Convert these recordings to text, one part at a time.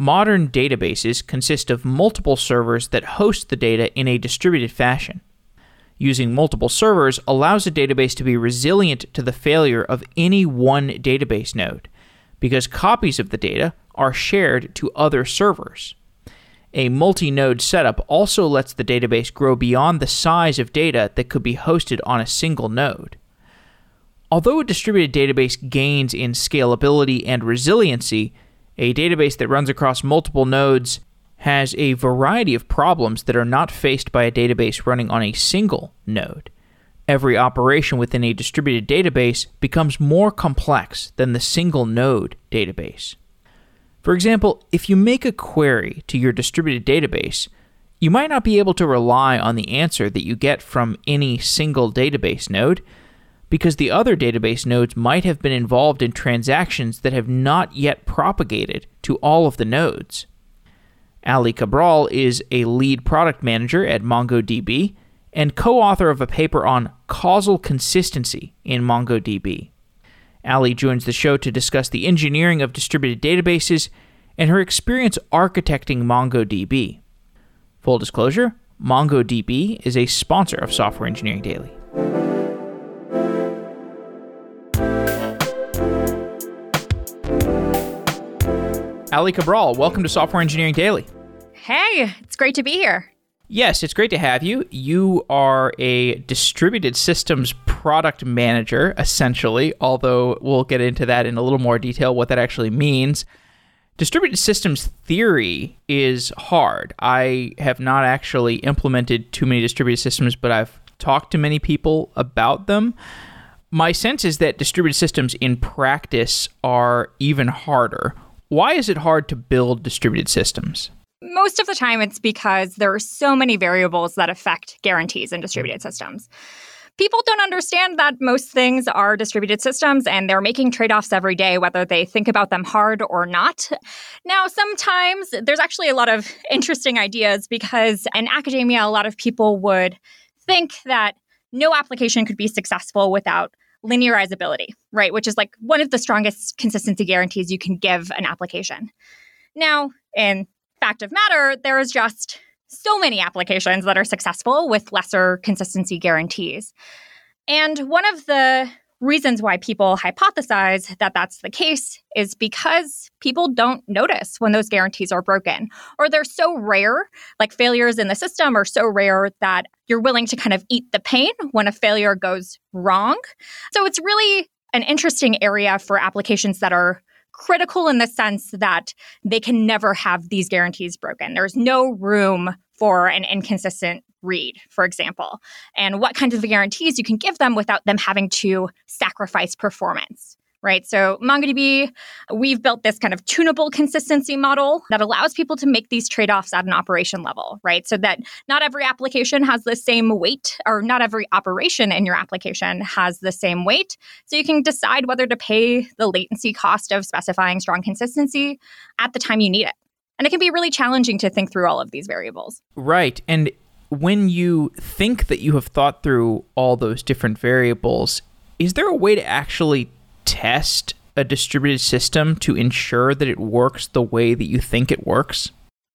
modern databases consist of multiple servers that host the data in a distributed fashion. Using multiple servers allows a database to be resilient to the failure of any one database node, because copies of the data are shared to other servers. A multi node setup also lets the database grow beyond the size of data that could be hosted on a single node. Although a distributed database gains in scalability and resiliency, a database that runs across multiple nodes has a variety of problems that are not faced by a database running on a single node. Every operation within a distributed database becomes more complex than the single node database. For example, if you make a query to your distributed database, you might not be able to rely on the answer that you get from any single database node because the other database nodes might have been involved in transactions that have not yet propagated to all of the nodes. Aly Cabral is a lead product manager at MongoDB and co author of a paper on causal consistency in MongoDB. Aly joins the show to discuss the engineering of distributed databases and her experience architecting MongoDB. Full disclosure MongoDB is a sponsor of Software Engineering Daily. Aly Cabral, welcome to Software Engineering Daily. Hey, it's great to be here. Yes, it's great to have you. You are a distributed systems product manager, essentially, although we'll get into that in a little more detail, what that actually means. Distributed systems theory is hard. I have not actually implemented too many distributed systems, but I've talked to many people about them. My sense is that distributed systems in practice are even harder. Why is it hard to build distributed systems? Most of the time, it's because there are so many variables that affect guarantees in distributed systems. People don't understand that most things are distributed systems and they're making trade offs every day, whether they think about them hard or not. Now, sometimes there's actually a lot of interesting ideas because in academia, a lot of people would think that no application could be successful without linearizability, right? Which is like one of the strongest consistency guarantees you can give an application. Now, in fact of matter, there is just so many applications that are successful with lesser consistency guarantees. And one of the reasons why people hypothesize that that's the case is because people don't notice when those guarantees are broken or they're so rare like failures in the system are so rare that you're willing to kind of eat the pain when a failure goes wrong. So it's really an interesting area for applications that are critical in the sense that they can never have these guarantees broken. There's no room for an inconsistent read, for example, and what kinds of guarantees you can give them without them having to sacrifice performance. Right. So, MongoDB, we've built this kind of tunable consistency model that allows people to make these trade offs at an operation level, right? So that not every application has the same weight, or not every operation in your application has the same weight. So, you can decide whether to pay the latency cost of specifying strong consistency at the time you need it. And it can be really challenging to think through all of these variables. Right. And when you think that you have thought through all those different variables, is there a way to actually test a distributed system to ensure that it works the way that you think it works?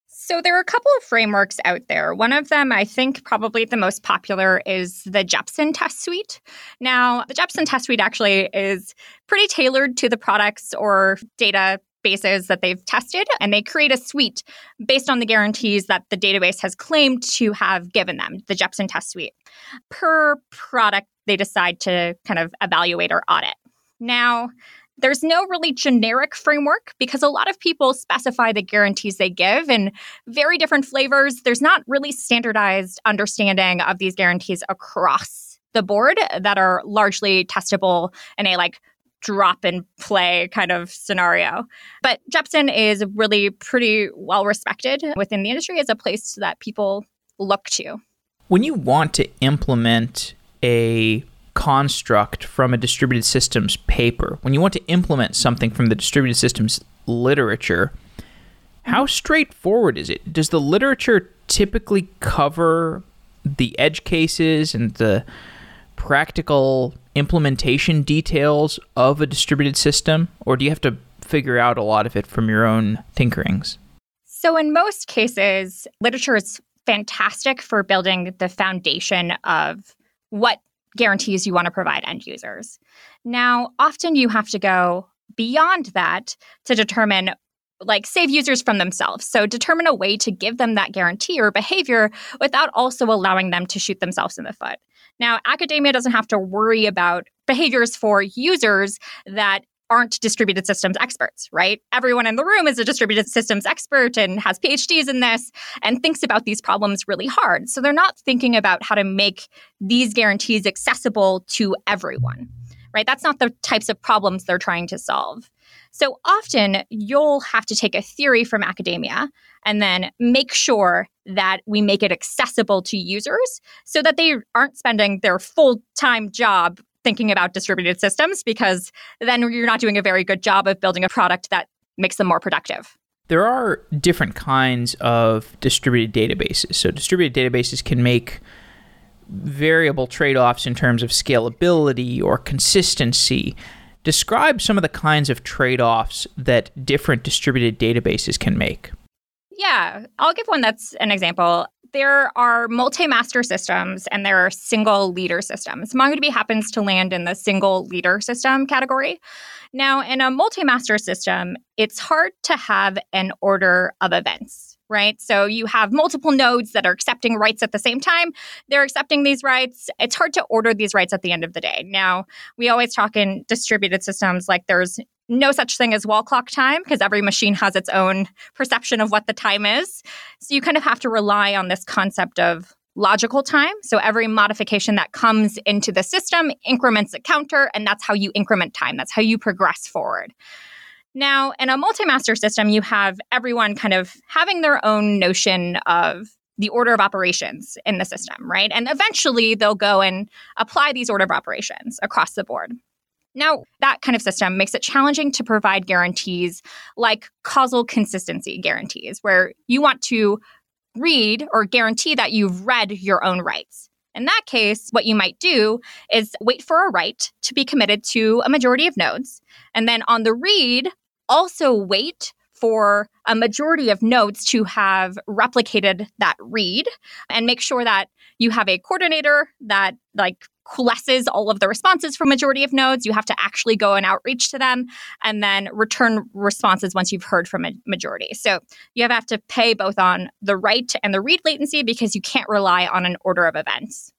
So there are a couple of frameworks out there. One of them, I think probably the most popular, is the Jepsen test suite. Now, the Jepsen test suite actually is pretty tailored to the products or data bases that they've tested, and they create a suite based on the guarantees that the database has claimed to have given them, the Jepsen test suite. Per product, they decide to kind of evaluate or audit. Now, there's no really generic framework because a lot of people specify the guarantees they give in very different flavors. There's not really standardized understanding of these guarantees across the board that are largely testable in a like drop and play kind of scenario. But Jepsen is really pretty well respected within the industry as a place that people look to. When you want to implement a construct from a distributed systems paper, when you want to implement something from the distributed systems literature, how straightforward is it? Does the literature typically cover the edge cases and the practical implementation details of a distributed system, or do you have to figure out a lot of it from your own tinkerings? So, in most cases, literature is fantastic for building the foundation of what guarantees you want to provide end users. Now, often you have to go beyond that to determine like save users from themselves. So determine a way to give them that guarantee or behavior without also allowing them to shoot themselves in the foot. Now, academia doesn't have to worry about behaviors for users that aren't distributed systems experts, right? Everyone in the room is a distributed systems expert and has PhDs in this and thinks about these problems really hard. So they're not thinking about how to make these guarantees accessible to everyone, right? That's not the types of problems they're trying to solve. So often you'll have to take a theory from academia and then make sure that we make it accessible to users so that they aren't spending their full time job thinking about distributed systems because then you're not doing a very good job of building a product that makes them more productive. There are different kinds of distributed databases. So, distributed databases can make variable trade offs in terms of scalability or consistency. Describe some of the kinds of trade offs that different distributed databases can make. Yeah, I'll give one that's an example there are multi-master systems and there are single leader systems. MongoDB happens to land in the single leader system category. Now, in a multi-master system, it's hard to have an order of events, right? So you have multiple nodes that are accepting writes at the same time. They're accepting these writes. It's hard to order these writes at the end of the day. Now, we always talk in distributed systems like there's no such thing as wall clock time because every machine has its own perception of what the time is. So you kind of have to rely on this concept of logical time. So every modification that comes into the system increments a counter, and that's how you increment time. That's how you progress forward. Now, in a multi master system, you have everyone kind of having their own notion of the order of operations in the system, right? And eventually they'll go and apply these order of operations across the board. Now, that kind of system makes it challenging to provide guarantees like causal consistency guarantees, where you want to read or guarantee that you've read your own writes. In that case, what you might do is wait for a write to be committed to a majority of nodes. And then on the read, also wait for a majority of nodes to have replicated that read and make sure that you have a coordinator that like coalesces all of the responses from majority of nodes. You have to actually go and outreach to them and then return responses once you've heard from a majority. So you have to pay both on the write and the read latency because you can't rely on an order of events.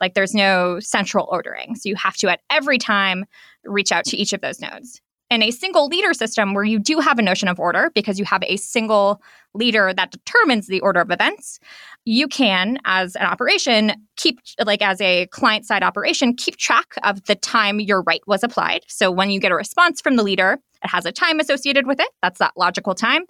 Like there's no central ordering. So you have to at every time reach out to each of those nodes in a single leader system where you do have a notion of order because you have a single leader that determines the order of events, you can, as an operation, keep, like as a client side operation, keep track of the time your write was applied. So when you get a response from the leader, it has a time associated with it. That's that logical time.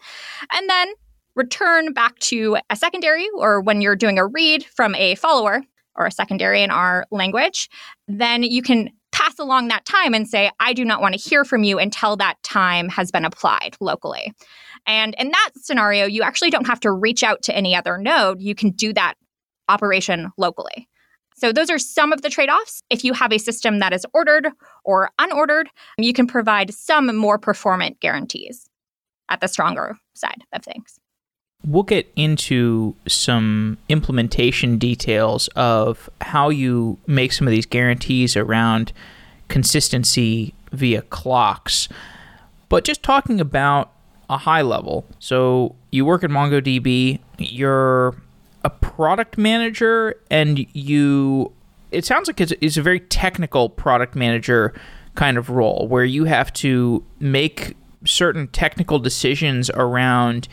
And then return back to a secondary or when you're doing a read from a follower or a secondary in our language, then you can pass along that time and say, I do not want to hear from you until that time has been applied locally. And in that scenario, you actually don't have to reach out to any other node. You can do that operation locally. So, those are some of the trade offs. If you have a system that is ordered or unordered, you can provide some more performant guarantees at the stronger side of things. We'll get into some implementation details of how you make some of these guarantees around consistency via clocks. But just talking about a high level. So you work at MongoDB, you're a product manager, and you, it sounds like it's, it's a very technical product manager kind of role where you have to make certain technical decisions around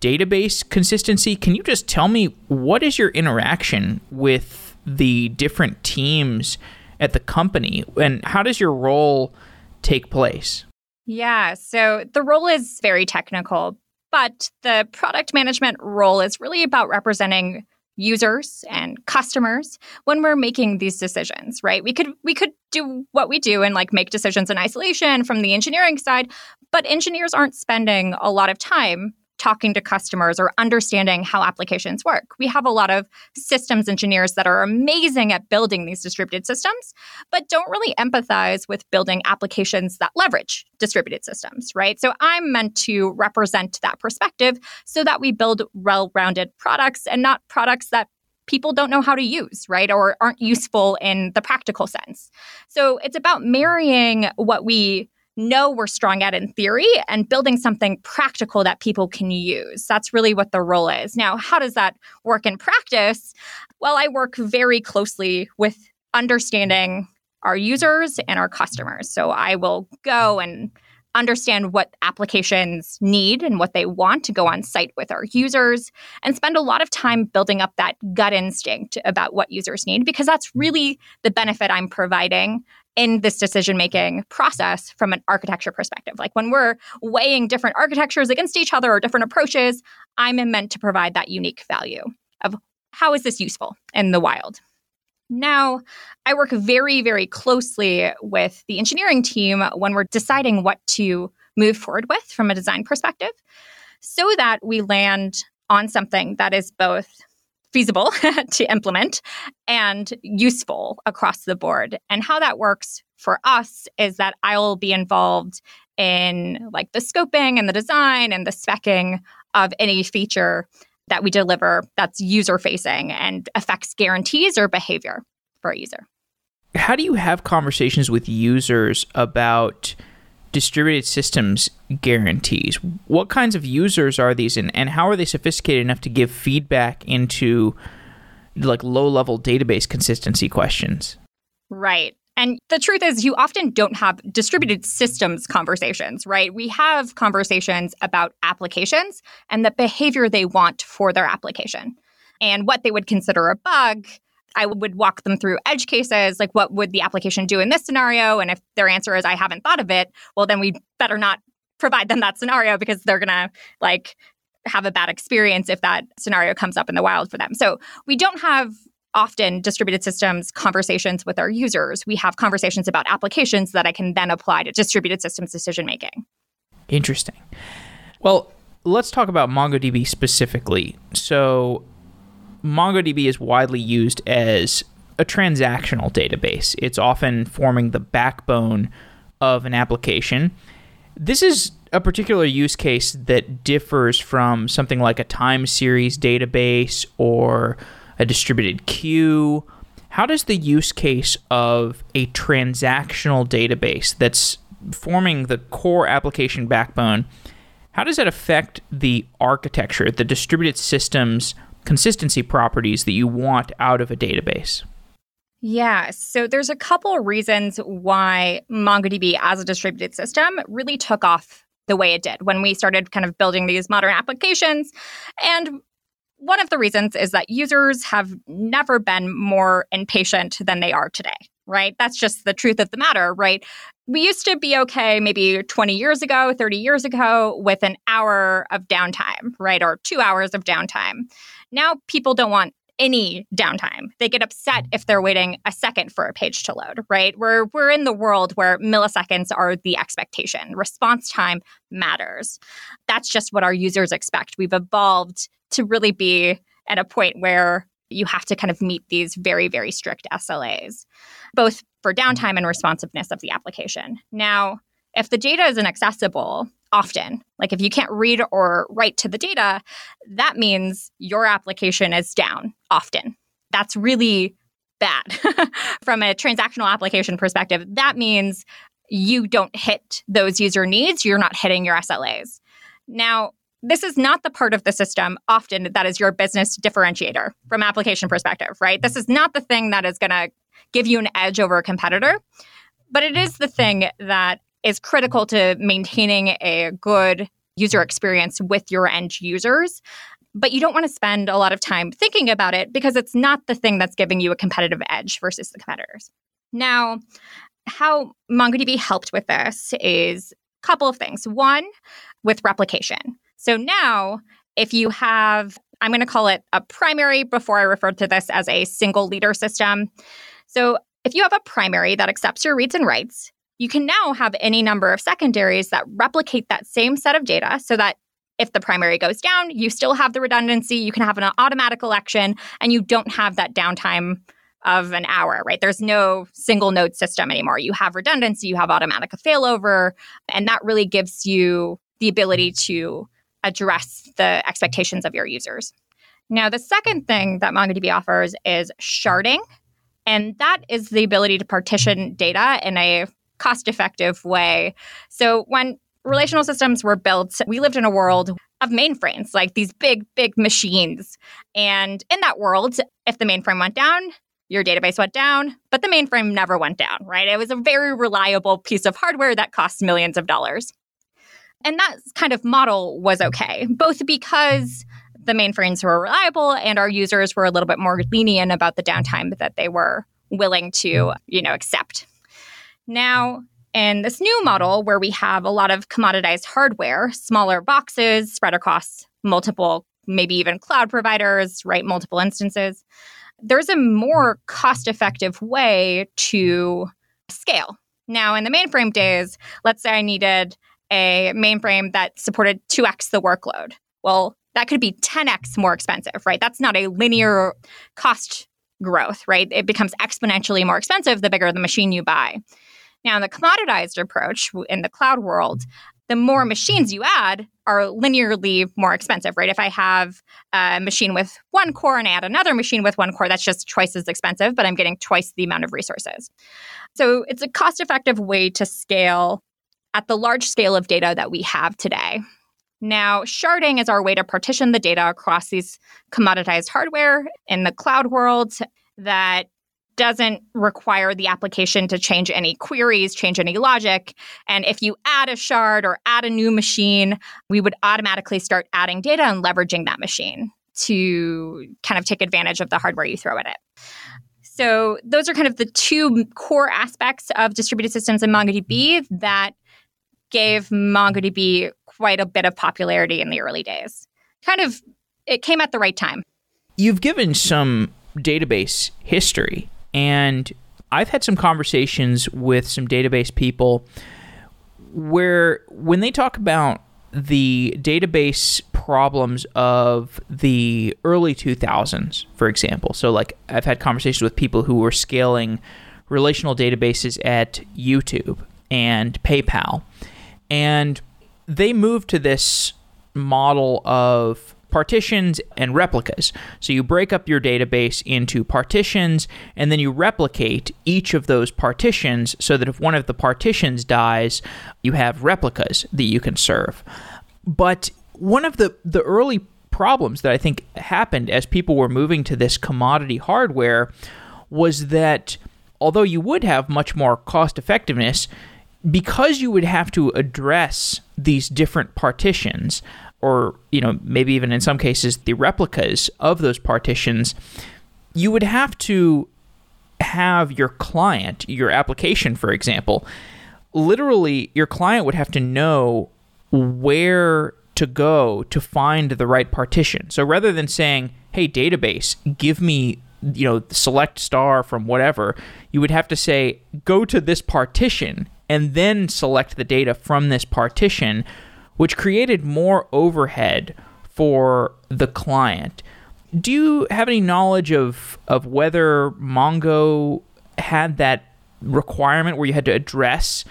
database consistency. Can you just tell me what is your interaction with the different teams at the company and how does your role take place? Yeah, so the role is very technical, but the product management role is really about representing users and customers when we're making these decisions right we could we could do what we do and like make decisions in isolation from the engineering side but engineers aren't spending a lot of time talking to customers or understanding how applications work. We have a lot of systems engineers that are amazing at building these distributed systems, but don't really empathize with building applications that leverage distributed systems, right? So I'm meant to represent that perspective so that we build well rounded products and not products that people don't know how to use, right? Or aren't useful in the practical sense. So it's about marrying what we know we're strong at in theory and building something practical that people can use. That's really what the role is. Now, how does that work in practice? Well, I work very closely with understanding our users and our customers. So I will go and understand what applications need and what they want to go on site with our users and spend a lot of time building up that gut instinct about what users need because that's really the benefit I'm providing in this decision making process from an architecture perspective. Like when we're weighing different architectures against each other or different approaches, I'm meant to provide that unique value of how is this useful in the wild. Now, I work very, very closely with the engineering team when we're deciding what to move forward with from a design perspective so that we land on something that is both feasible to implement and useful across the board. And how that works for us is that I'll be involved in like the scoping and the design and the specking of any feature that we deliver that's user facing and affects guarantees or behavior for a user. How do you have conversations with users about distributed systems guarantees? What kinds of users are these and, how are they sophisticated enough to give feedback into like low level database consistency questions? Right. And the truth is, you often don't have distributed systems conversations, right? We have conversations about applications and the behavior they want for their application and what they would consider a bug. I would walk them through edge cases, like what would the application do in this scenario? And if their answer is, I haven't thought of it, well, then we better not provide them that scenario because they're going to like have a bad experience if that scenario comes up in the wild for them. So we don't have often distributed systems conversations with our users. We have conversations about applications that I can then apply to distributed systems decision making. Interesting. Well, let's talk about MongoDB specifically. So, MongoDB is widely used as a transactional database. It's often forming the backbone of an application. This is a particular use case that differs from something like a time series database or a distributed queue. How does the use case of a transactional database that's forming the core application backbone, how does that affect the architecture, the distributed systems consistency properties that you want out of a database? Yeah, so there's a couple of reasons why MongoDB as a distributed system really took off the way it did when we started kind of building these modern applications. And one of the reasons is that users have never been more impatient than they are today, right? That's just the truth of the matter, right? We used to be okay maybe 20 years ago, 30 years ago with an hour of downtime, right? Or two hours of downtime. Now people don't want any downtime. They get upset if they're waiting a second for a page to load, right? We're we're in the world where milliseconds are the expectation. Response time matters. That's just what our users expect. We've evolved to really be at a point where you have to kind of meet these very, very strict SLAs, both for downtime and responsiveness of the application. Now, if the data is inaccessible, often, like if you can't read or write to the data, that means your application is down often. That's really bad from a transactional application perspective. That means you don't hit those user needs, you're not hitting your SLAs. Now, this is not the part of the system often that is your business differentiator from application perspective, right? This is not the thing that is going to give you an edge over a competitor, but it is the thing that is critical to maintaining a good user experience with your end users. But you don't want to spend a lot of time thinking about it because it's not the thing that's giving you a competitive edge versus the competitors. Now, how MongoDB helped with this is a couple of things. One, with replication. So now, if you have, I'm going to call it a primary before I refer to this as a single leader system. So if you have a primary that accepts your reads and writes, you can now have any number of secondaries that replicate that same set of data so that if the primary goes down, you still have the redundancy. You can have an automatic election, and you don't have that downtime of an hour, right? There's no single node system anymore. You have redundancy, you have automatic failover, and that really gives you the ability to address the expectations of your users. Now, the second thing that MongoDB offers is sharding, and that is the ability to partition data in a cost effective way. So, when relational systems were built, we lived in a world of mainframes, like these big, big machines. And in that world, if the mainframe went down, your database went down, but the mainframe never went down, right? It was a very reliable piece of hardware that cost millions of dollars. And that kind of model was okay, both because the mainframes were reliable and our users were a little bit more lenient about the downtime that they were willing to, you know, accept. Now, in this new model where we have a lot of commoditized hardware, smaller boxes spread across multiple, maybe even cloud providers, right? Multiple instances, there's a more cost effective way to scale. Now, in the mainframe days, let's say I needed a mainframe that supported 2x the workload. Well, that could be 10x more expensive, right? That's not a linear cost growth, right? It becomes exponentially more expensive the bigger the machine you buy. Now, in the commoditized approach in the cloud world, the more machines you add are linearly more expensive, right? If I have a machine with one core and I add another machine with one core, that's just twice as expensive, but I'm getting twice the amount of resources. So it's a cost effective way to scale at the large scale of data that we have today. Now, sharding is our way to partition the data across these commoditized hardware in the cloud world that doesn't require the application to change any queries, change any logic. And if you add a shard or add a new machine, we would automatically start adding data and leveraging that machine to kind of take advantage of the hardware you throw at it. So, those are kind of the two core aspects of distributed systems in MongoDB that gave MongoDB quite a bit of popularity in the early days. Kind of, it came at the right time. You've given some database history and I've had some conversations with some database people where when they talk about the database problems of the early 2000s, for example. So, like, I've had conversations with people who were scaling relational databases at YouTube and PayPal, and they moved to this model of partitions and replicas. So you break up your database into partitions and then you replicate each of those partitions so that if one of the partitions dies, you have replicas that you can serve. But one of the, the early problems that I think happened as people were moving to this commodity hardware was that although you would have much more cost effectiveness, because you would have to address these different partitions, or you know maybe even in some cases the replicas of those partitions you would have to have your client your application for example literally your client would have to know where to go to find the right partition. So rather than saying hey database give me you know select star from whatever you would have to say go to this partition and then select the data from this partition which created more overhead for the client. Do you have any knowledge of of whether Mongo had that requirement where you had to address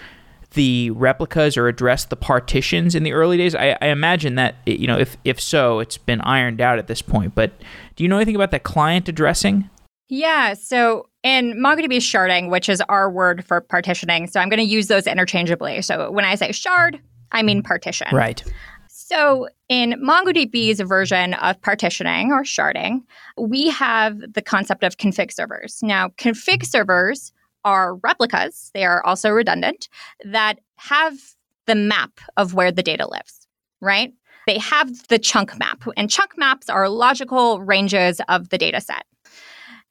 the replicas or address the partitions in the early days? I, I imagine that you know if if so, it's been ironed out at this point. But do you know anything about the client addressing? Yeah. So in MongoDB sharding, which is our word for partitioning, so I'm going to use those interchangeably. So when I say shard, I mean mm-hmm. partition. Right. So, in MongoDB's version of partitioning or sharding, we have the concept of config servers. Now, config servers are replicas, they are also redundant, that have the map of where the data lives, right? They have the chunk map, and chunk maps are logical ranges of the data set.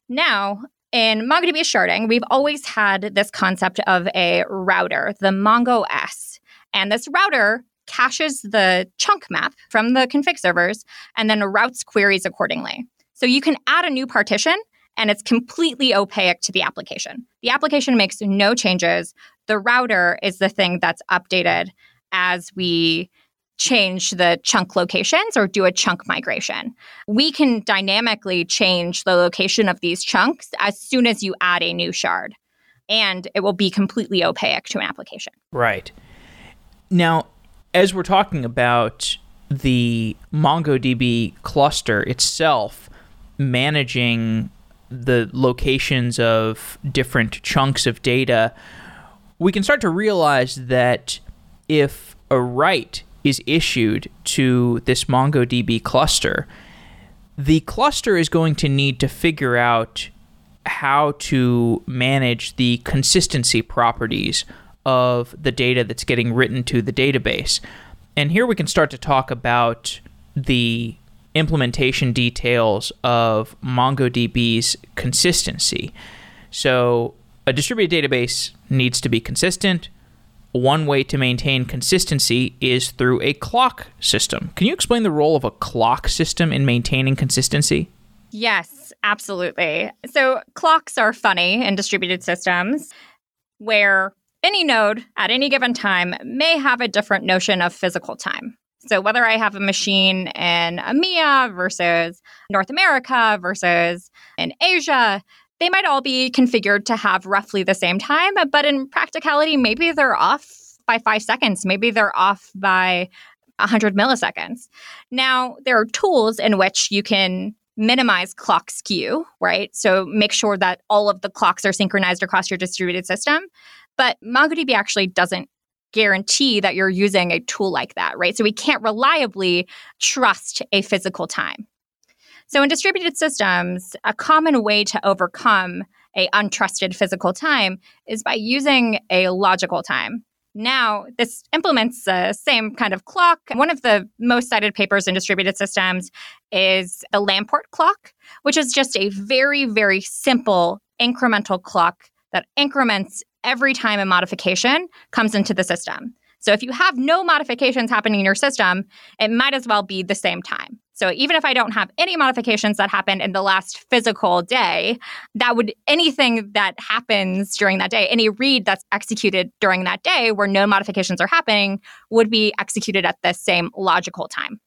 Now, in MongoDB sharding, we've always had this concept of a router, the Mongo S and this router caches the chunk map from the config servers and then routes queries accordingly. So you can add a new partition and it's completely opaque to the application. The application makes no changes. The router is the thing that's updated as we change the chunk locations or do a chunk migration. We can dynamically change the location of these chunks as soon as you add a new shard, and it will be completely opaque to an application. Right. Now, as we're talking about the MongoDB cluster itself managing the locations of different chunks of data, we can start to realize that if a write is issued to this MongoDB cluster, the cluster is going to need to figure out how to manage the consistency properties of the data that's getting written to the database. And here we can start to talk about the implementation details of MongoDB's consistency. So, a distributed database needs to be consistent. One way to maintain consistency is through a clock system. Can you explain the role of a clock system in maintaining consistency? Yes, absolutely. So, clocks are funny in distributed systems where any node at any given time may have a different notion of physical time. So, whether I have a machine in EMEA versus North America versus in Asia, they might all be configured to have roughly the same time, but in practicality, maybe they're off by five seconds, maybe they're off by 100 milliseconds. Now, there are tools in which you can minimize clock skew, right? So make sure that all of the clocks are synchronized across your distributed system. But MongoDB actually doesn't guarantee that you're using a tool like that, right? So we can't reliably trust a physical time. So in distributed systems, a common way to overcome a untrusted physical time is by using a logical time. Now, this implements the same kind of clock. One of the most cited papers in distributed systems is the Lamport clock, which is just a very, very simple incremental clock that increments every time a modification comes into the system. So if you have no modifications happening in your system, it might as well be the same time. So even if I don't have any modifications that happened in the last physical day, that would anything that happens during that day, any read that's executed during that day where no modifications are happening would be executed at the same logical time.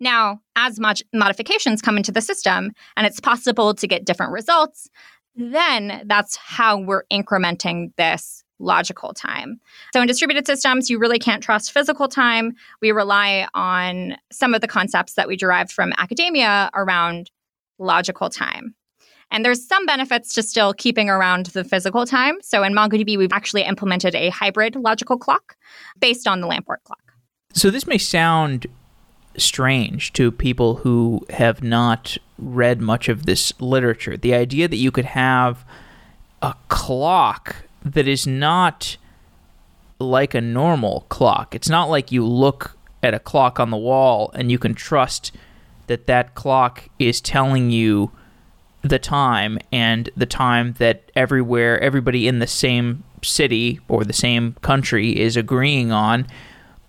Now, as much modifications come into the system and it's possible to get different results, then that's how we're incrementing this logical time. So in distributed systems, you really can't trust physical time. We rely on some of the concepts that we derived from academia around logical time. And there's some benefits to still keeping around the physical time. So in MongoDB, we've actually implemented a hybrid logical clock based on the Lamport clock. So this may sound strange to people who have not read much of this literature. The idea that you could have a clock that is not like a normal clock. It's not like you look at a clock on the wall and you can trust that that clock is telling you the time and the time that everywhere everybody in the same city or the same country is agreeing on.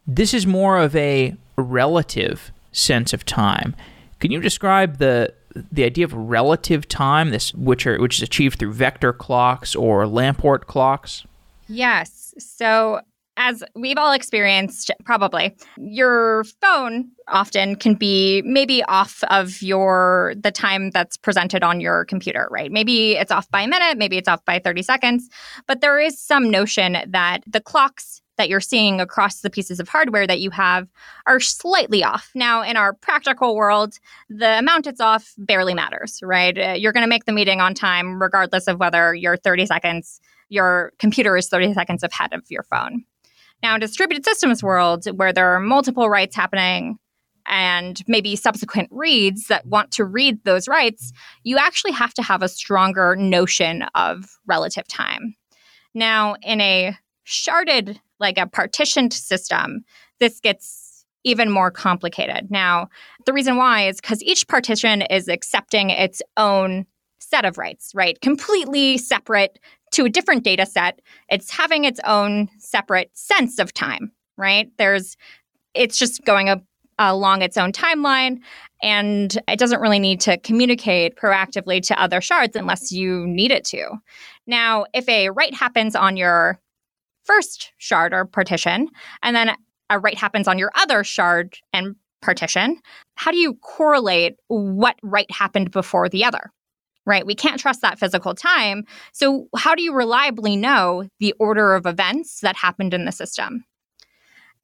This is more of a relative sense of time. Can you describe the the idea of relative time, this which are which is achieved through vector clocks or Lamport clocks? Yes. So as we've all experienced, probably your phone often can be maybe off of your the time that's presented on your computer, right? Maybe it's off by a minute, maybe it's off by 30 seconds, but there is some notion that the clocks that you're seeing across the pieces of hardware that you have are slightly off. Now, in our practical world, the amount it's off barely matters, right? Uh, you're going to make the meeting on time regardless of whether you're 30 seconds, your computer is 30 seconds ahead of your phone. Now, in distributed systems world, where there are multiple writes happening and maybe subsequent reads that want to read those writes, you actually have to have a stronger notion of relative time. Now, in a sharded like a partitioned system, this gets even more complicated. Now, the reason why is because each partition is accepting its own set of writes, right? Completely separate to a different data set. It's having its own separate sense of time, right? There's, it's just going a, along its own timeline and it doesn't really need to communicate proactively to other shards unless you need it to. Now, if a write happens on your first shard or partition. And then a write happens on your other shard and partition, how do you correlate what write happened before the other? Right? We can't trust that physical time. So, how do you reliably know the order of events that happened in the system?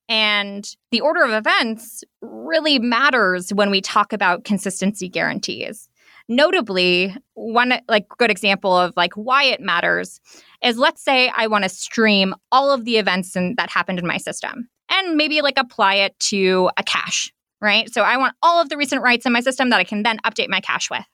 And the order of events really matters when we talk about consistency guarantees. Notably, one like good example of like why it matters is let's say I want to stream all of the events in, that happened in my system and maybe like apply it to a cache, right? So I want all of the recent writes in my system that I can then update my cache with.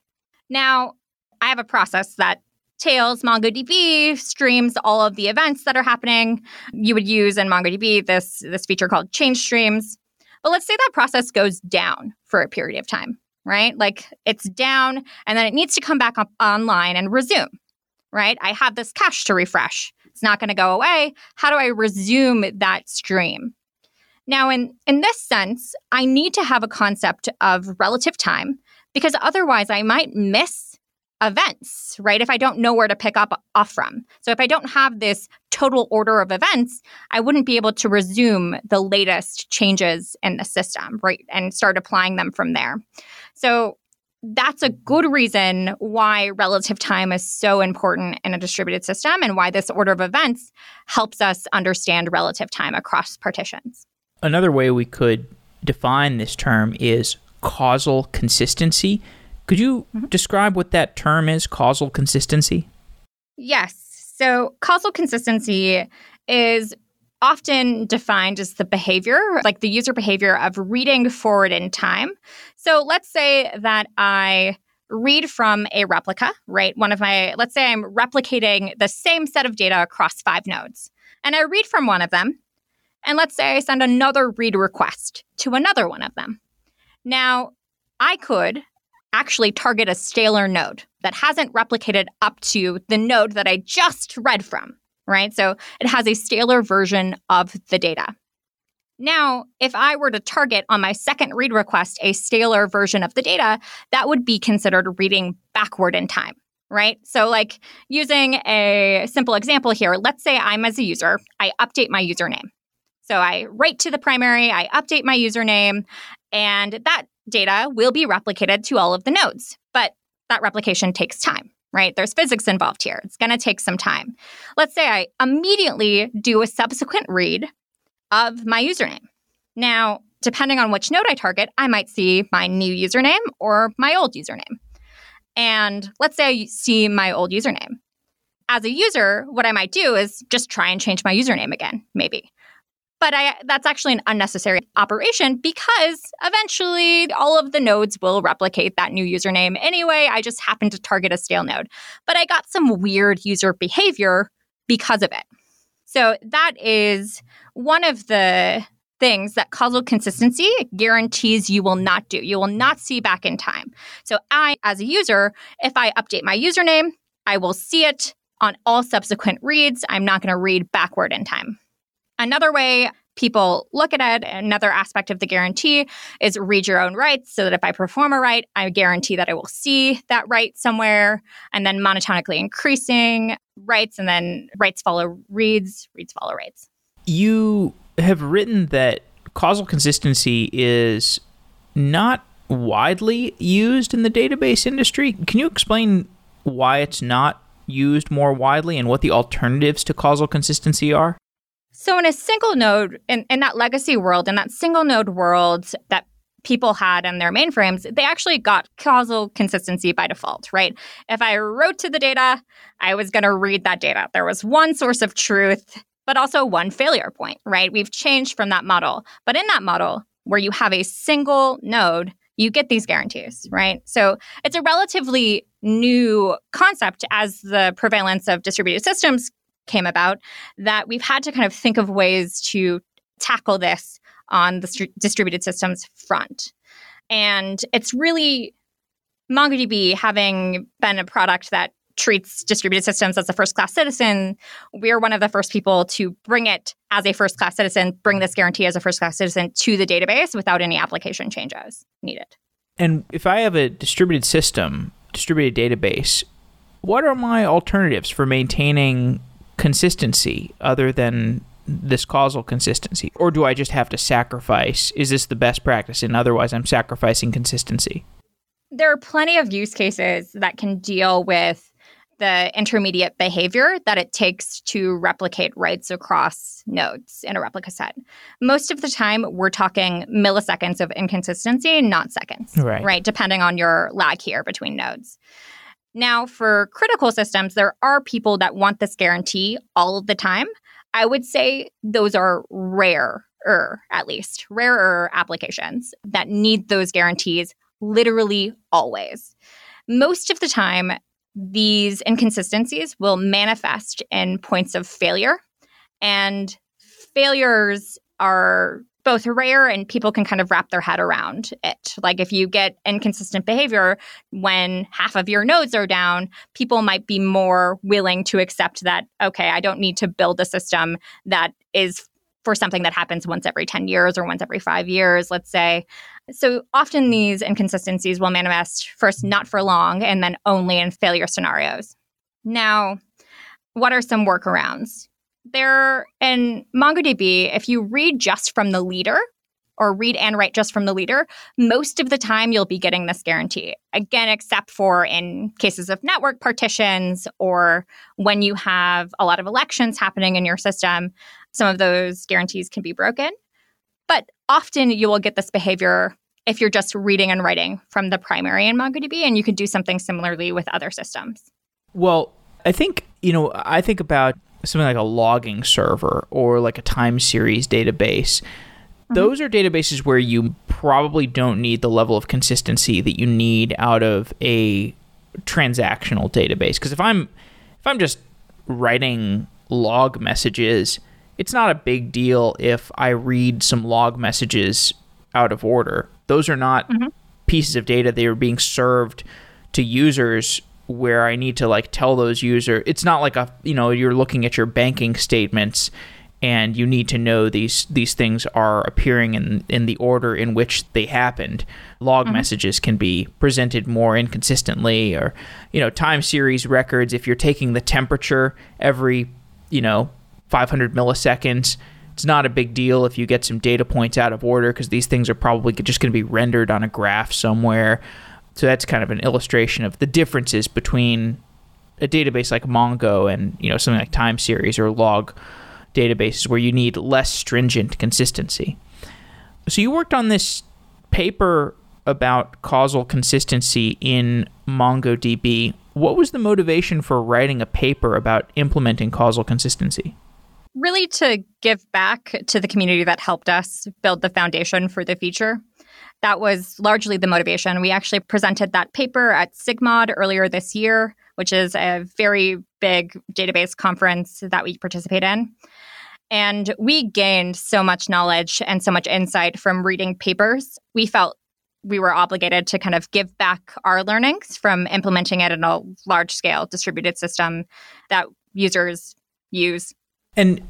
Now, I have a process that Tails MongoDB streams all of the events that are happening. You would use in MongoDB this, this feature called change streams. But let's say that process goes down for a period of time, right? Like it's down and then it needs to come back up online and resume, right? I have this cache to refresh. It's not going to go away. How do I resume that stream? Now, in, in this sense, I need to have a concept of relative time because otherwise I might miss events, right? If I don't know where to pick up off from. So if I don't have this total order of events, I wouldn't be able to resume the latest changes in the system, right? And start applying them from there. So that's a good reason why relative time is so important in a distributed system and why this order of events helps us understand relative time across partitions. Another way we could define this term is causal consistency could you mm-hmm. describe what that term is, causal consistency? Yes. So, causal consistency is often defined as the behavior, like the user behavior of reading forward in time. So, let's say that I read from a replica, right? One of my, let's say I'm replicating the same set of data across five nodes. And I read from one of them. And let's say I send another read request to another one of them. Now, I could actually target a Staler node that hasn't replicated up to the node that I just read from, right? So it has a Staler version of the data. Now, if I were to target on my second read request a Staler version of the data, that would be considered reading backward in time, right? So, like using a simple example here, let's say I'm as a user, I update my username. So I write to the primary, I update my username, and that data will be replicated to all of the nodes. But that replication takes time, right? There's physics involved here. It's going to take some time. Let's say I immediately do a subsequent read of my username. Now, depending on which node I target, I might see my new username or my old username. And let's say I see my old username. As a user, what I might do is just try and change my username again, maybe. But I, that's actually an unnecessary operation because eventually all of the nodes will replicate that new username anyway. I just happened to target a stale node. But I got some weird user behavior because of it. So that is one of the things that causal consistency guarantees you will not do. You will not see back in time. So I, as a user, if I update my username, I will see it on all subsequent reads. I'm not going to read backward in time. Another way people look at it, another aspect of the guarantee is read your own writes so that if I perform a write, I guarantee that I will see that write somewhere and then monotonically increasing writes, and then writes follow reads, reads follow writes. You have written that causal consistency is not widely used in the database industry. Can you explain why it's not used more widely and what the alternatives to causal consistency are? So, in a single node, in, in that legacy world, in that single node world that people had in their mainframes, they actually got causal consistency by default, right? If I wrote to the data, I was going to read that data. There was one source of truth, but also one failure point, right? We've changed from that model. But in that model, where you have a single node, you get these guarantees, right? So it's a relatively new concept as the prevalence of distributed systems came about that we've had to kind of think of ways to tackle this on the st- distributed systems front. And it's really MongoDB having been a product that treats distributed systems as a first class citizen, we're one of the first people to bring it as a first class citizen, bring this guarantee as a first class citizen to the database without any application changes needed. And if I have a distributed system, distributed database, what are my alternatives for maintaining consistency other than this causal consistency? Or do I just have to sacrifice? Is this the best practice? And otherwise, I'm sacrificing consistency? There are plenty of use cases that can deal with the intermediate behavior that it takes to replicate writes across nodes in a replica set. Most of the time, we're talking milliseconds of inconsistency, not seconds, right? right? Depending on your lag here between nodes. Now, for critical systems, there are people that want this guarantee all of the time. I would say those are rare, at least, rarer applications that need those guarantees literally always. Most of the time, these inconsistencies will manifest in points of failure. And failures are both rare and people can kind of wrap their head around it. Like if you get inconsistent behavior when half of your nodes are down, people might be more willing to accept that, okay, I don't need to build a system that is for something that happens once every 10 years or once every five years, let's say. So often these inconsistencies will manifest first not for long and then only in failure scenarios. Now, what are some workarounds? There in MongoDB, if you read just from the leader or read and write just from the leader, most of the time you'll be getting this guarantee. Again, except for in cases of network partitions or when you have a lot of elections happening in your system, some of those guarantees can be broken. But often you will get this behavior if you're just reading and writing from the primary in MongoDB, and you could do something similarly with other systems. Well, I think, you know, I think about something like a logging server or like a time series database. Mm-hmm. Those are databases where you probably don't need the level of consistency that you need out of a transactional database. Because if I'm if I'm just writing log messages, it's not a big deal if I read some log messages out of order. Those are not mm-hmm. pieces of data that are being served to users where I need to like tell those user it's not like a you know you're looking at your banking statements and you need to know these these things are appearing in in the order in which they happened. Log mm-hmm. messages can be presented more inconsistently or you know time series records if you're taking the temperature every you know 500 milliseconds. It's not a big deal if you get some data points out of order because these things are probably just going to be rendered on a graph somewhere. So that's kind of an illustration of the differences between a database like Mongo and you know something like time series or log databases where you need less stringent consistency. So you worked on this paper about causal consistency in MongoDB. What was the motivation for writing a paper about implementing causal consistency? really to give back to the community that helped us build the foundation for the future. That was largely the motivation. We actually presented that paper at SIGMOD earlier this year, which is a very big database conference that we participate in. And we gained so much knowledge and so much insight from reading papers. We felt we were obligated to kind of give back our learnings from implementing it in a large scale distributed system that users use and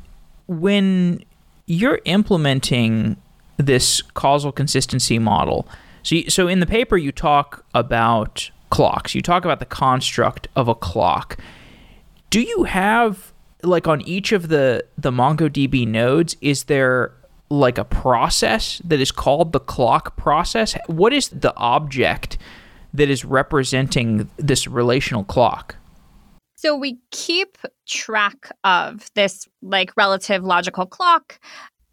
when you're implementing this causal consistency model, so you, so in the paper you talk about clocks. You talk about the construct of a clock. Do you have like on each of the the MongoDB nodes is there like a process that is called the clock process? What is the object that is representing this relational clock? So we keep track of this like relative logical clock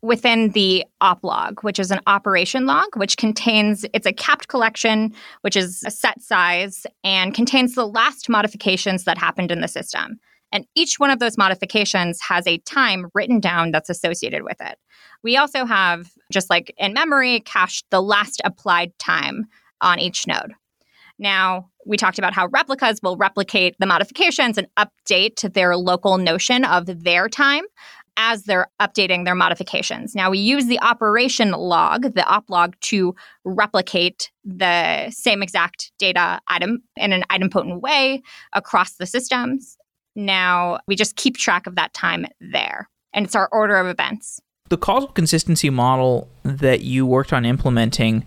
within the op log, which is an operation log, which contains it's a capped collection, which is a set size and contains the last modifications that happened in the system. And each one of those modifications has a time written down that's associated with it. We also have, just like in memory, cached the last applied time on each node. Now, we talked about how replicas will replicate the modifications and update their local notion of their time as they're updating their modifications. Now, we use the operation log, the op log, to replicate the same exact data item in an idempotent way across the systems. Now, we just keep track of that time there, and it's our order of events. The causal consistency model that you worked on implementing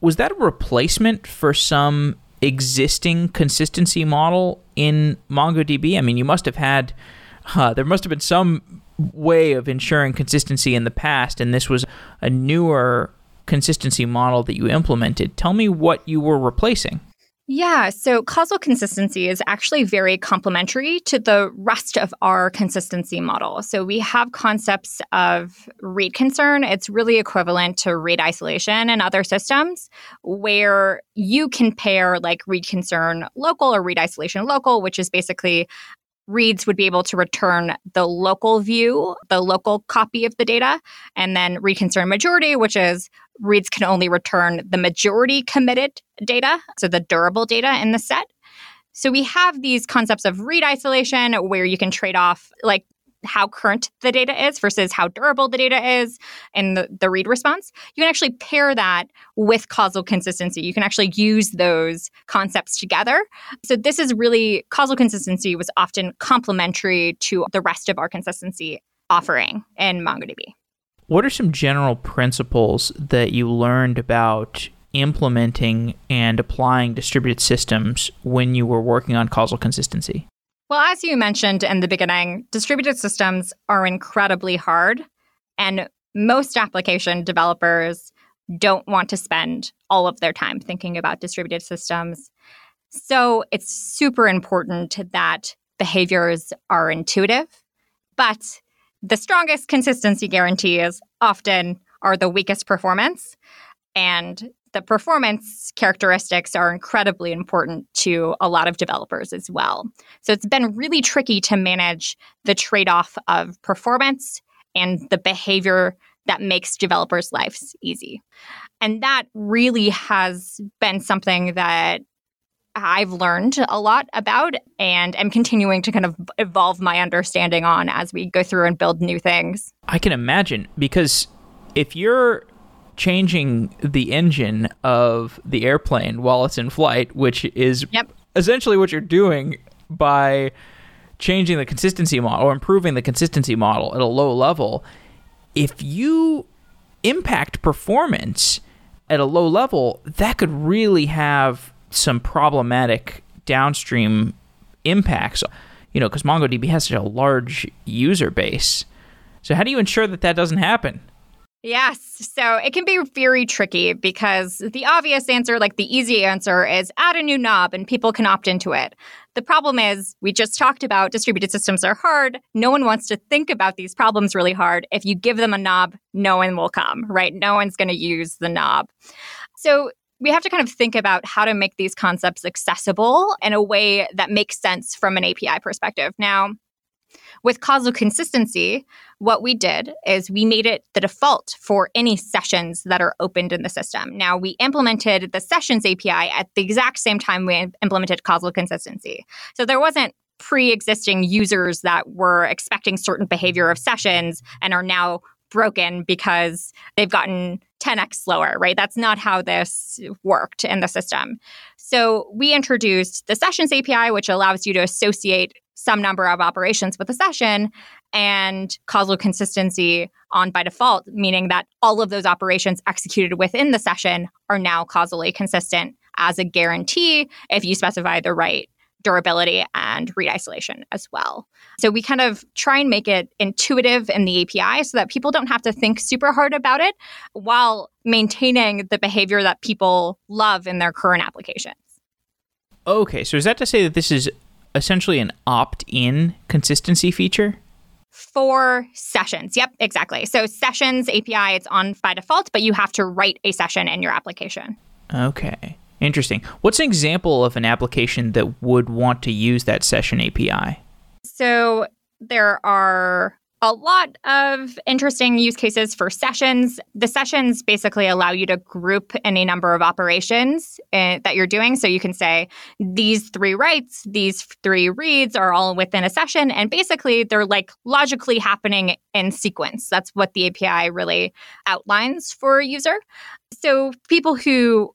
was that a replacement for some existing consistency model in MongoDB? I mean, you must have had uh, there must have been some way of ensuring consistency in the past, and this was a newer consistency model that you implemented. Tell me what you were replacing. Yeah, so causal consistency is actually very complementary to the rest of our consistency model. So we have concepts of read concern. It's really equivalent to read isolation in other systems where you can pair like read concern local or read isolation local, which is basically reads would be able to return the local view, the local copy of the data, and then read concern majority, which is reads can only return the majority committed data, so the durable data in the set. So we have these concepts of read isolation where you can trade off like how current the data is versus how durable the data is and the, the read response. You can actually pair that with causal consistency. You can actually use those concepts together. So this is really causal consistency was often complementary to the rest of our consistency offering in MongoDB. What are some general principles that you learned about implementing and applying distributed systems when you were working on causal consistency? Well, as you mentioned in the beginning, distributed systems are incredibly hard, and most application developers don't want to spend all of their time thinking about distributed systems. So it's super important that behaviors are intuitive, but the strongest consistency guarantees often are the weakest performance. And the performance characteristics are incredibly important to a lot of developers as well. So it's been really tricky to manage the trade off of performance and the behavior that makes developers' lives easy. And that really has been something that I've learned a lot about and am continuing to kind of evolve my understanding on as we go through and build new things. I can imagine because if you're changing the engine of the airplane while it's in flight, which is yep. essentially what you're doing by changing the consistency model or improving the consistency model at a low level. If you impact performance at a low level, that could really have some problematic downstream impacts. You know, because MongoDB has such a large user base. So, how do you ensure that that doesn't happen? Yes. So it can be very tricky because the obvious answer, like the easy answer, is add a new knob and people can opt into it. The problem is, we just talked about distributed systems are hard. No one wants to think about these problems really hard. If you give them a knob, no one will come, right? No one's going to use the knob. So we have to kind of think about how to make these concepts accessible in a way that makes sense from an API perspective. Now, with causal consistency, what we did is we made it the default for any sessions that are opened in the system. Now, we implemented the sessions API at the exact same time we implemented causal consistency. So there wasn't pre existing users that were expecting certain behavior of sessions and are now broken because they've gotten 10x slower, right? That's not how this worked in the system. So we introduced the Sessions API, which allows you to associate some number of operations with a session and causal consistency on by default, meaning that all of those operations executed within the session are now causally consistent as a guarantee if you specify the right durability and read isolation as well. So we kind of try and make it intuitive in the API so that people don't have to think super hard about it while maintaining the behavior that people love in their current applications. Okay, so is that to say that this is essentially an opt in consistency feature? For sessions. Yep, exactly. So sessions API, it's on by default, but you have to write a session in your application. Okay. Interesting. What's an example of an application that would want to use that session API? So there are a lot of interesting use cases for sessions. The sessions basically allow you to group any number of operations uh, that you're doing. So you can say these three writes, these three reads are all within a session. And basically, they're like logically happening in sequence. That's what the API really outlines for a user. So people who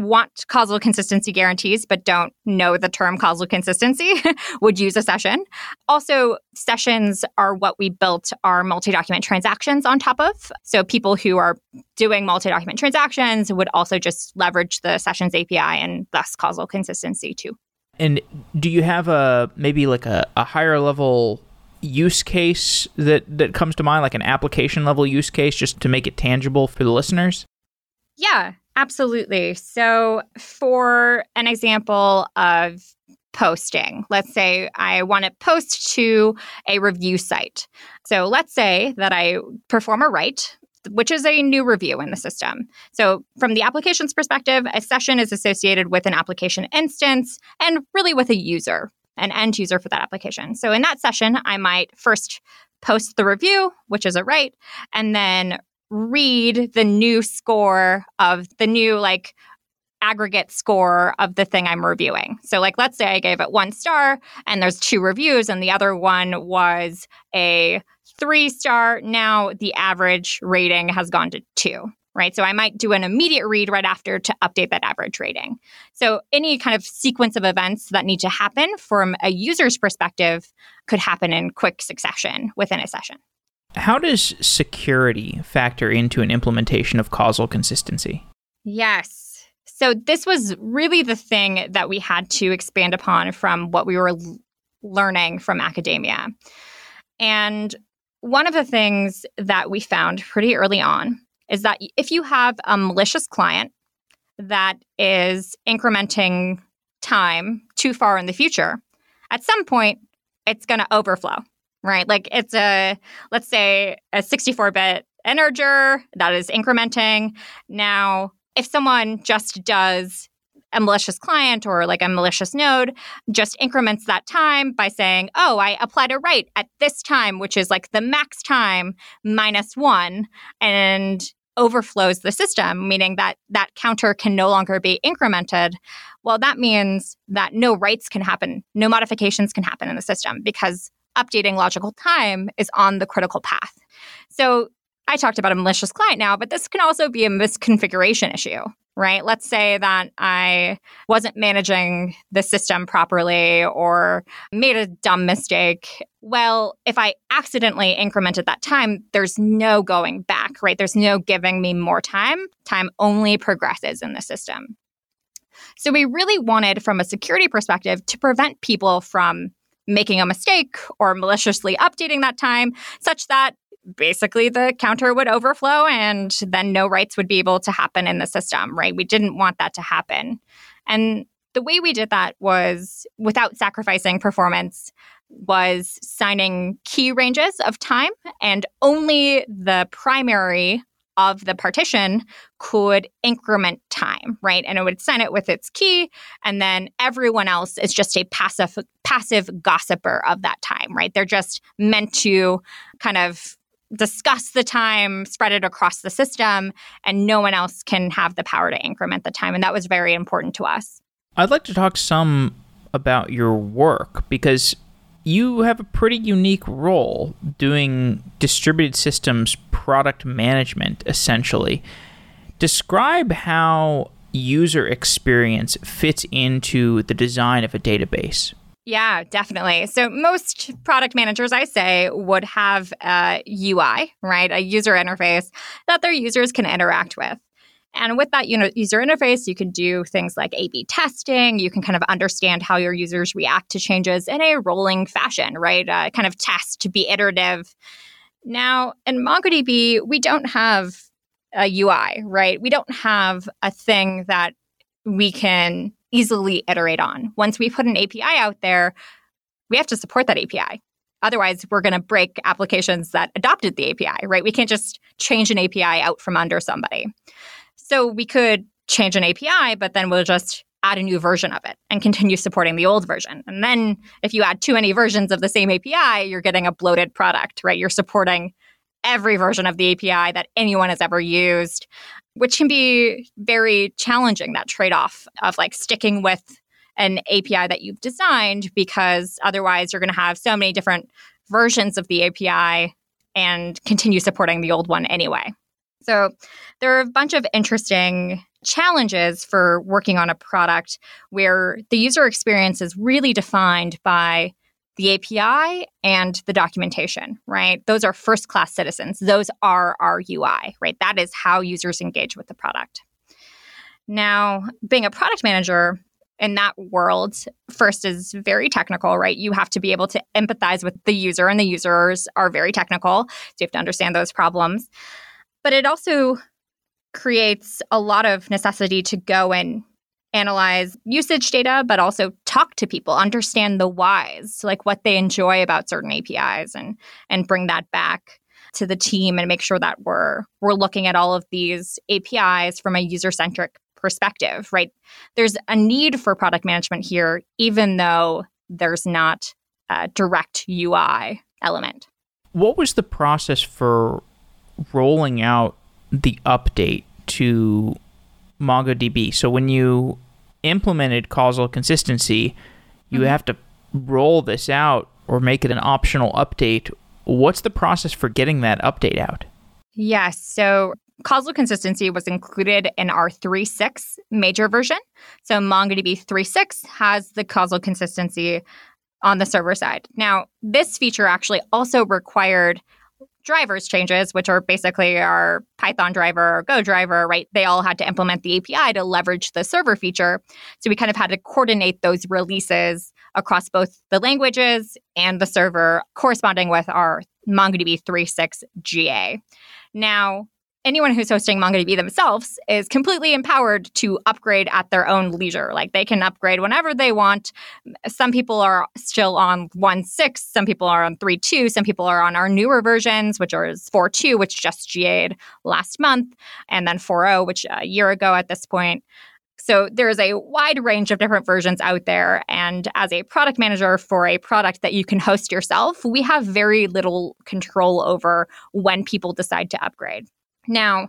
want causal consistency guarantees but don't know the term causal consistency would use a session. Also, sessions are what we built our multi document transactions on top of. So, people who are doing multi document transactions would also just leverage the sessions API and thus causal consistency too. And do you have a maybe like a, a higher level use case that that comes to mind, like an application level use case, just to make it tangible for the listeners? Yeah, absolutely. So, for an example of posting, let's say I want to post to a review site. So, let's say that I perform a write which is a new review in the system. So, from the application's perspective, a session is associated with an application instance and really with a user, an end user for that application. So, in that session, I might first post the review, which is a write, and then read the new score of the new like aggregate score of the thing I'm reviewing. So, like, let's say I gave it one star and there's two reviews, and the other one was a three star. Now the average rating has gone to two, right? So I might do an immediate read right after to update that average rating. So any kind of sequence of events that need to happen from a user's perspective could happen in quick succession within a session. How does security factor into an implementation of causal consistency? Yes. So this was really the thing that we had to expand upon from what we were learning from academia. And one of the things that we found pretty early on is that if you have a malicious client that is incrementing time too far in the future, at some point it's going to overflow, right? Like it's a, let's say, a 64 bit integer that is incrementing. Now, if someone just does a malicious client or like a malicious node just increments that time by saying, oh, I applied a write at this time, which is like the max time minus one, and overflows the system, meaning that that counter can no longer be incremented. Well, that means that no writes can happen, no modifications can happen in the system because updating logical time is on the critical path. So I talked about a malicious client now, but this can also be a misconfiguration issue, right? Let's say that I wasn't managing the system properly or made a dumb mistake. Well, if I accidentally incremented that time, there's no going back, right? There's no giving me more time. Time only progresses in the system. So we really wanted, from a security perspective, to prevent people from making a mistake or maliciously updating that time such that basically the counter would overflow and then no writes would be able to happen in the system, right? We didn't want that to happen. And the way we did that was without sacrificing performance was signing key ranges of time and only the primary of the partition could increment time, right? And it would sign it with its key, and then everyone else is just a passive passive gossiper of that time, right? They're just meant to kind of discuss the time, spread it across the system, and no one else can have the power to increment the time. And that was very important to us. I'd like to talk some about your work because you have a pretty unique role doing distributed systems product management, essentially. Describe how user experience fits into the design of a database. Yeah, definitely. So most product managers, I say, would have a UI, right? A user interface that their users can interact with. And with that you know, user interface, you can do things like A B testing. You can kind of understand how your users react to changes in a rolling fashion, right? Uh, kind of test to be iterative. Now, in MongoDB, we don't have a UI, right? We don't have a thing that we can easily iterate on. Once we put an API out there, we have to support that API. Otherwise, we're going to break applications that adopted the API, right? We can't just change an API out from under somebody. So we could change an API, but then we'll just add a new version of it and continue supporting the old version. And then if you add too many versions of the same API, you're getting a bloated product, right? You're supporting every version of the API that anyone has ever used which can be very challenging that trade off of like sticking with an API that you've designed because otherwise you're going to have so many different versions of the API and continue supporting the old one anyway. So there are a bunch of interesting challenges for working on a product where the user experience is really defined by the API and the documentation, right? Those are first class citizens. Those are our UI, right? That is how users engage with the product. Now, being a product manager, in that world, first is very technical, right? You have to be able to empathize with the user, and the users are very technical. So you have to understand those problems. But it also creates a lot of necessity to go and analyze usage data, but also talk to people, understand the whys, like what they enjoy about certain APIs, and and bring that back to the team and make sure that we're we're looking at all of these APIs from a user centric perspective. Right? There's a need for product management here, even though there's not a direct UI element. What was the process for rolling out the update to MongoDB. So when you implemented causal consistency, you mm-hmm. have to roll this out or make it an optional update. What's the process for getting that update out? Yes. So causal consistency was included in our 3.6 major version. So MongoDB 3.6 has the causal consistency on the server side. Now, this feature actually also required drivers changes, which are basically our Python driver or Go driver, right? They all had to implement the API to leverage the server feature. So we kind of had to coordinate those releases across both the languages and the server corresponding with our MongoDB 3.6 GA. Now, anyone who's hosting MongoDB themselves is completely empowered to upgrade at their own leisure. Like they can upgrade whenever they want. Some people are still on 1.6, some people are on 3.2, some people are on our newer versions, which are 4.2, which just GA'd last month, and then 4.0, which a year ago at this point. So there's a wide range of different versions out there. And as a product manager for a product that you can host yourself, we have very little control over when people decide to upgrade. Now,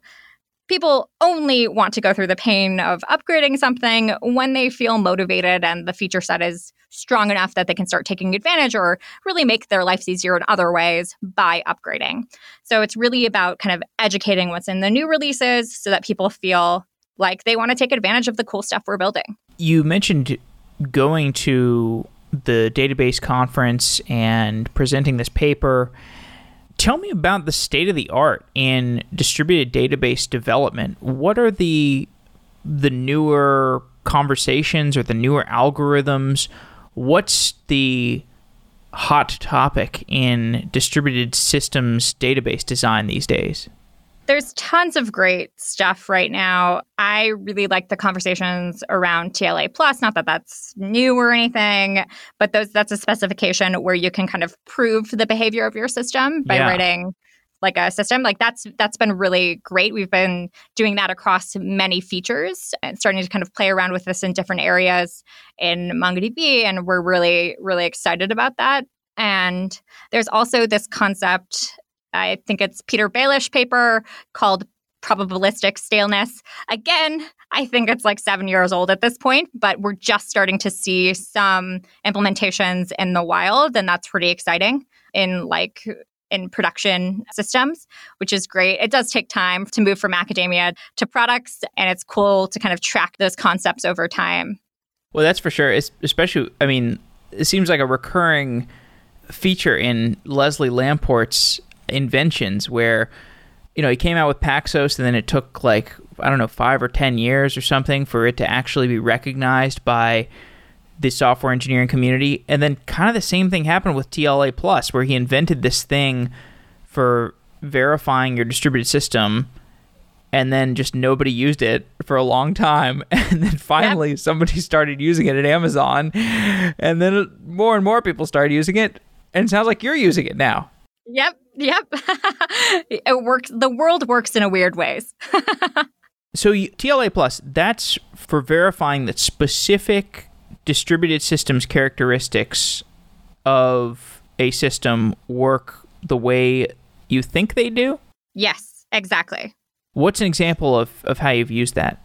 people only want to go through the pain of upgrading something when they feel motivated and the feature set is strong enough that they can start taking advantage or really make their lives easier in other ways by upgrading. So it's really about kind of educating what's in the new releases so that people feel like they want to take advantage of the cool stuff we're building. You mentioned going to the database conference and presenting this paper Tell me about the state of the art in distributed database development. What are the the newer conversations or the newer algorithms? What's the hot topic in distributed systems database design these days? There's tons of great stuff right now. I really like the conversations around TLA plus. Not that that's new or anything, but those that's a specification where you can kind of prove the behavior of your system by yeah. writing like a system like that's that's been really great we've been doing that across many features and starting to kind of play around with this in different areas in mongodb and we're really really excited about that and there's also this concept I think it's Peter Bailis paper called probabilistic staleness. Again, I think it's like seven years old at this point, but we're just starting to see some implementations in the wild, and that's pretty exciting in like in production systems, which is great. It does take time to move from academia to products, and it's cool to kind of track those concepts over time. Well, that's for sure. It's especially, I mean, it seems like a recurring feature in Leslie Lamport's inventions where you know he came out with Paxos and then it took like I don't know five or ten years or something for it to actually be recognized by the software engineering community. And then kind of the same thing happened with TLA Plus, where he invented this thing for verifying your distributed system and then just nobody used it for a long time and then finally somebody started using it at Amazon and then more and more people started using it and it sounds like you're using it now. Yep. Yep. it works. The world works in a weird ways. so TLA plus, that's for verifying that specific distributed systems characteristics of a system work the way you think they do? Yes, exactly. What's an example of, of how you've used that?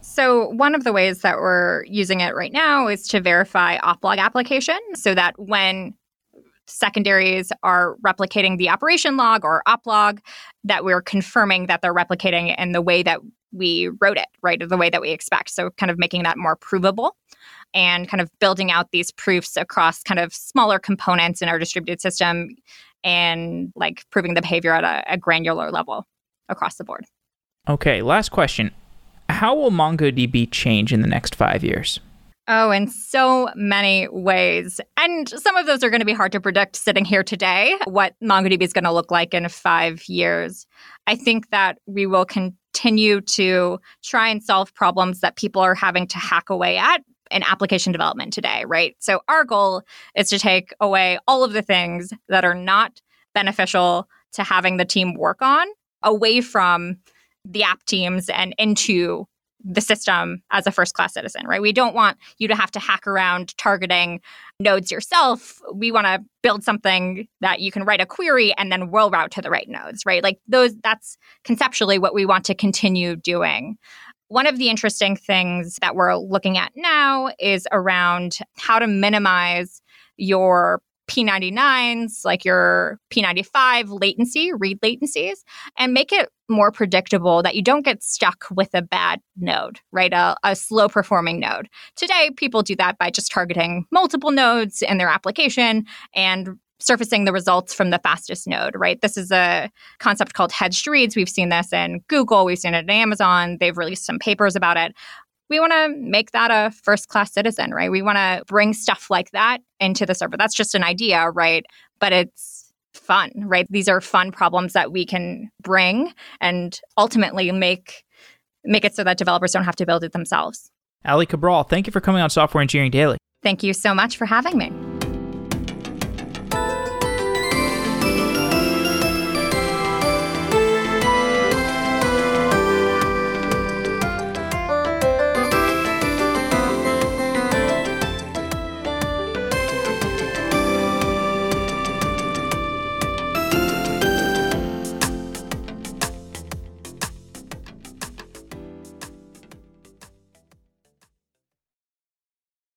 So, one of the ways that we're using it right now is to verify oplog application so that when secondaries are replicating the operation log or oplog, that we're confirming that they're replicating in the way that we wrote it, right? The way that we expect. So, kind of making that more provable and kind of building out these proofs across kind of smaller components in our distributed system and like proving the behavior at a, a granular level across the board. Okay, last question. how will MongoDB change in the next five years? Oh, in so many ways. And some of those are going to be hard to predict sitting here today, what MongoDB is going to look like in five years. I think that we will continue to try and solve problems that people are having to hack away at in application development today, right? So our goal is to take away all of the things that are not beneficial to having the team work on away from the app teams and into the system as a first class citizen, right? We don't want you to have to hack around targeting nodes yourself. We want to build something that you can write a query and then roll route to the right nodes, right? Like those that's conceptually what we want to continue doing. One of the interesting things that we're looking at now is around how to minimize your P99s, like your P95 latency, read latencies, and make it more predictable that you don't get stuck with a bad node, right? A, a, slow performing node. Today, people do that by just targeting multiple nodes in their application and surfacing the results from the fastest node, right? This is a concept called hedged reads. We've seen this in Google, we've seen it in Amazon. They've released some papers about it we want to make that a first class citizen, right? We want to bring stuff like that into the server. That's just an idea, right? But it's fun, right? These are fun problems that we can bring and ultimately make make it so that developers don't have to build it themselves. Aly Cabral, thank you for coming on Software Engineering Daily. Thank you so much for having me.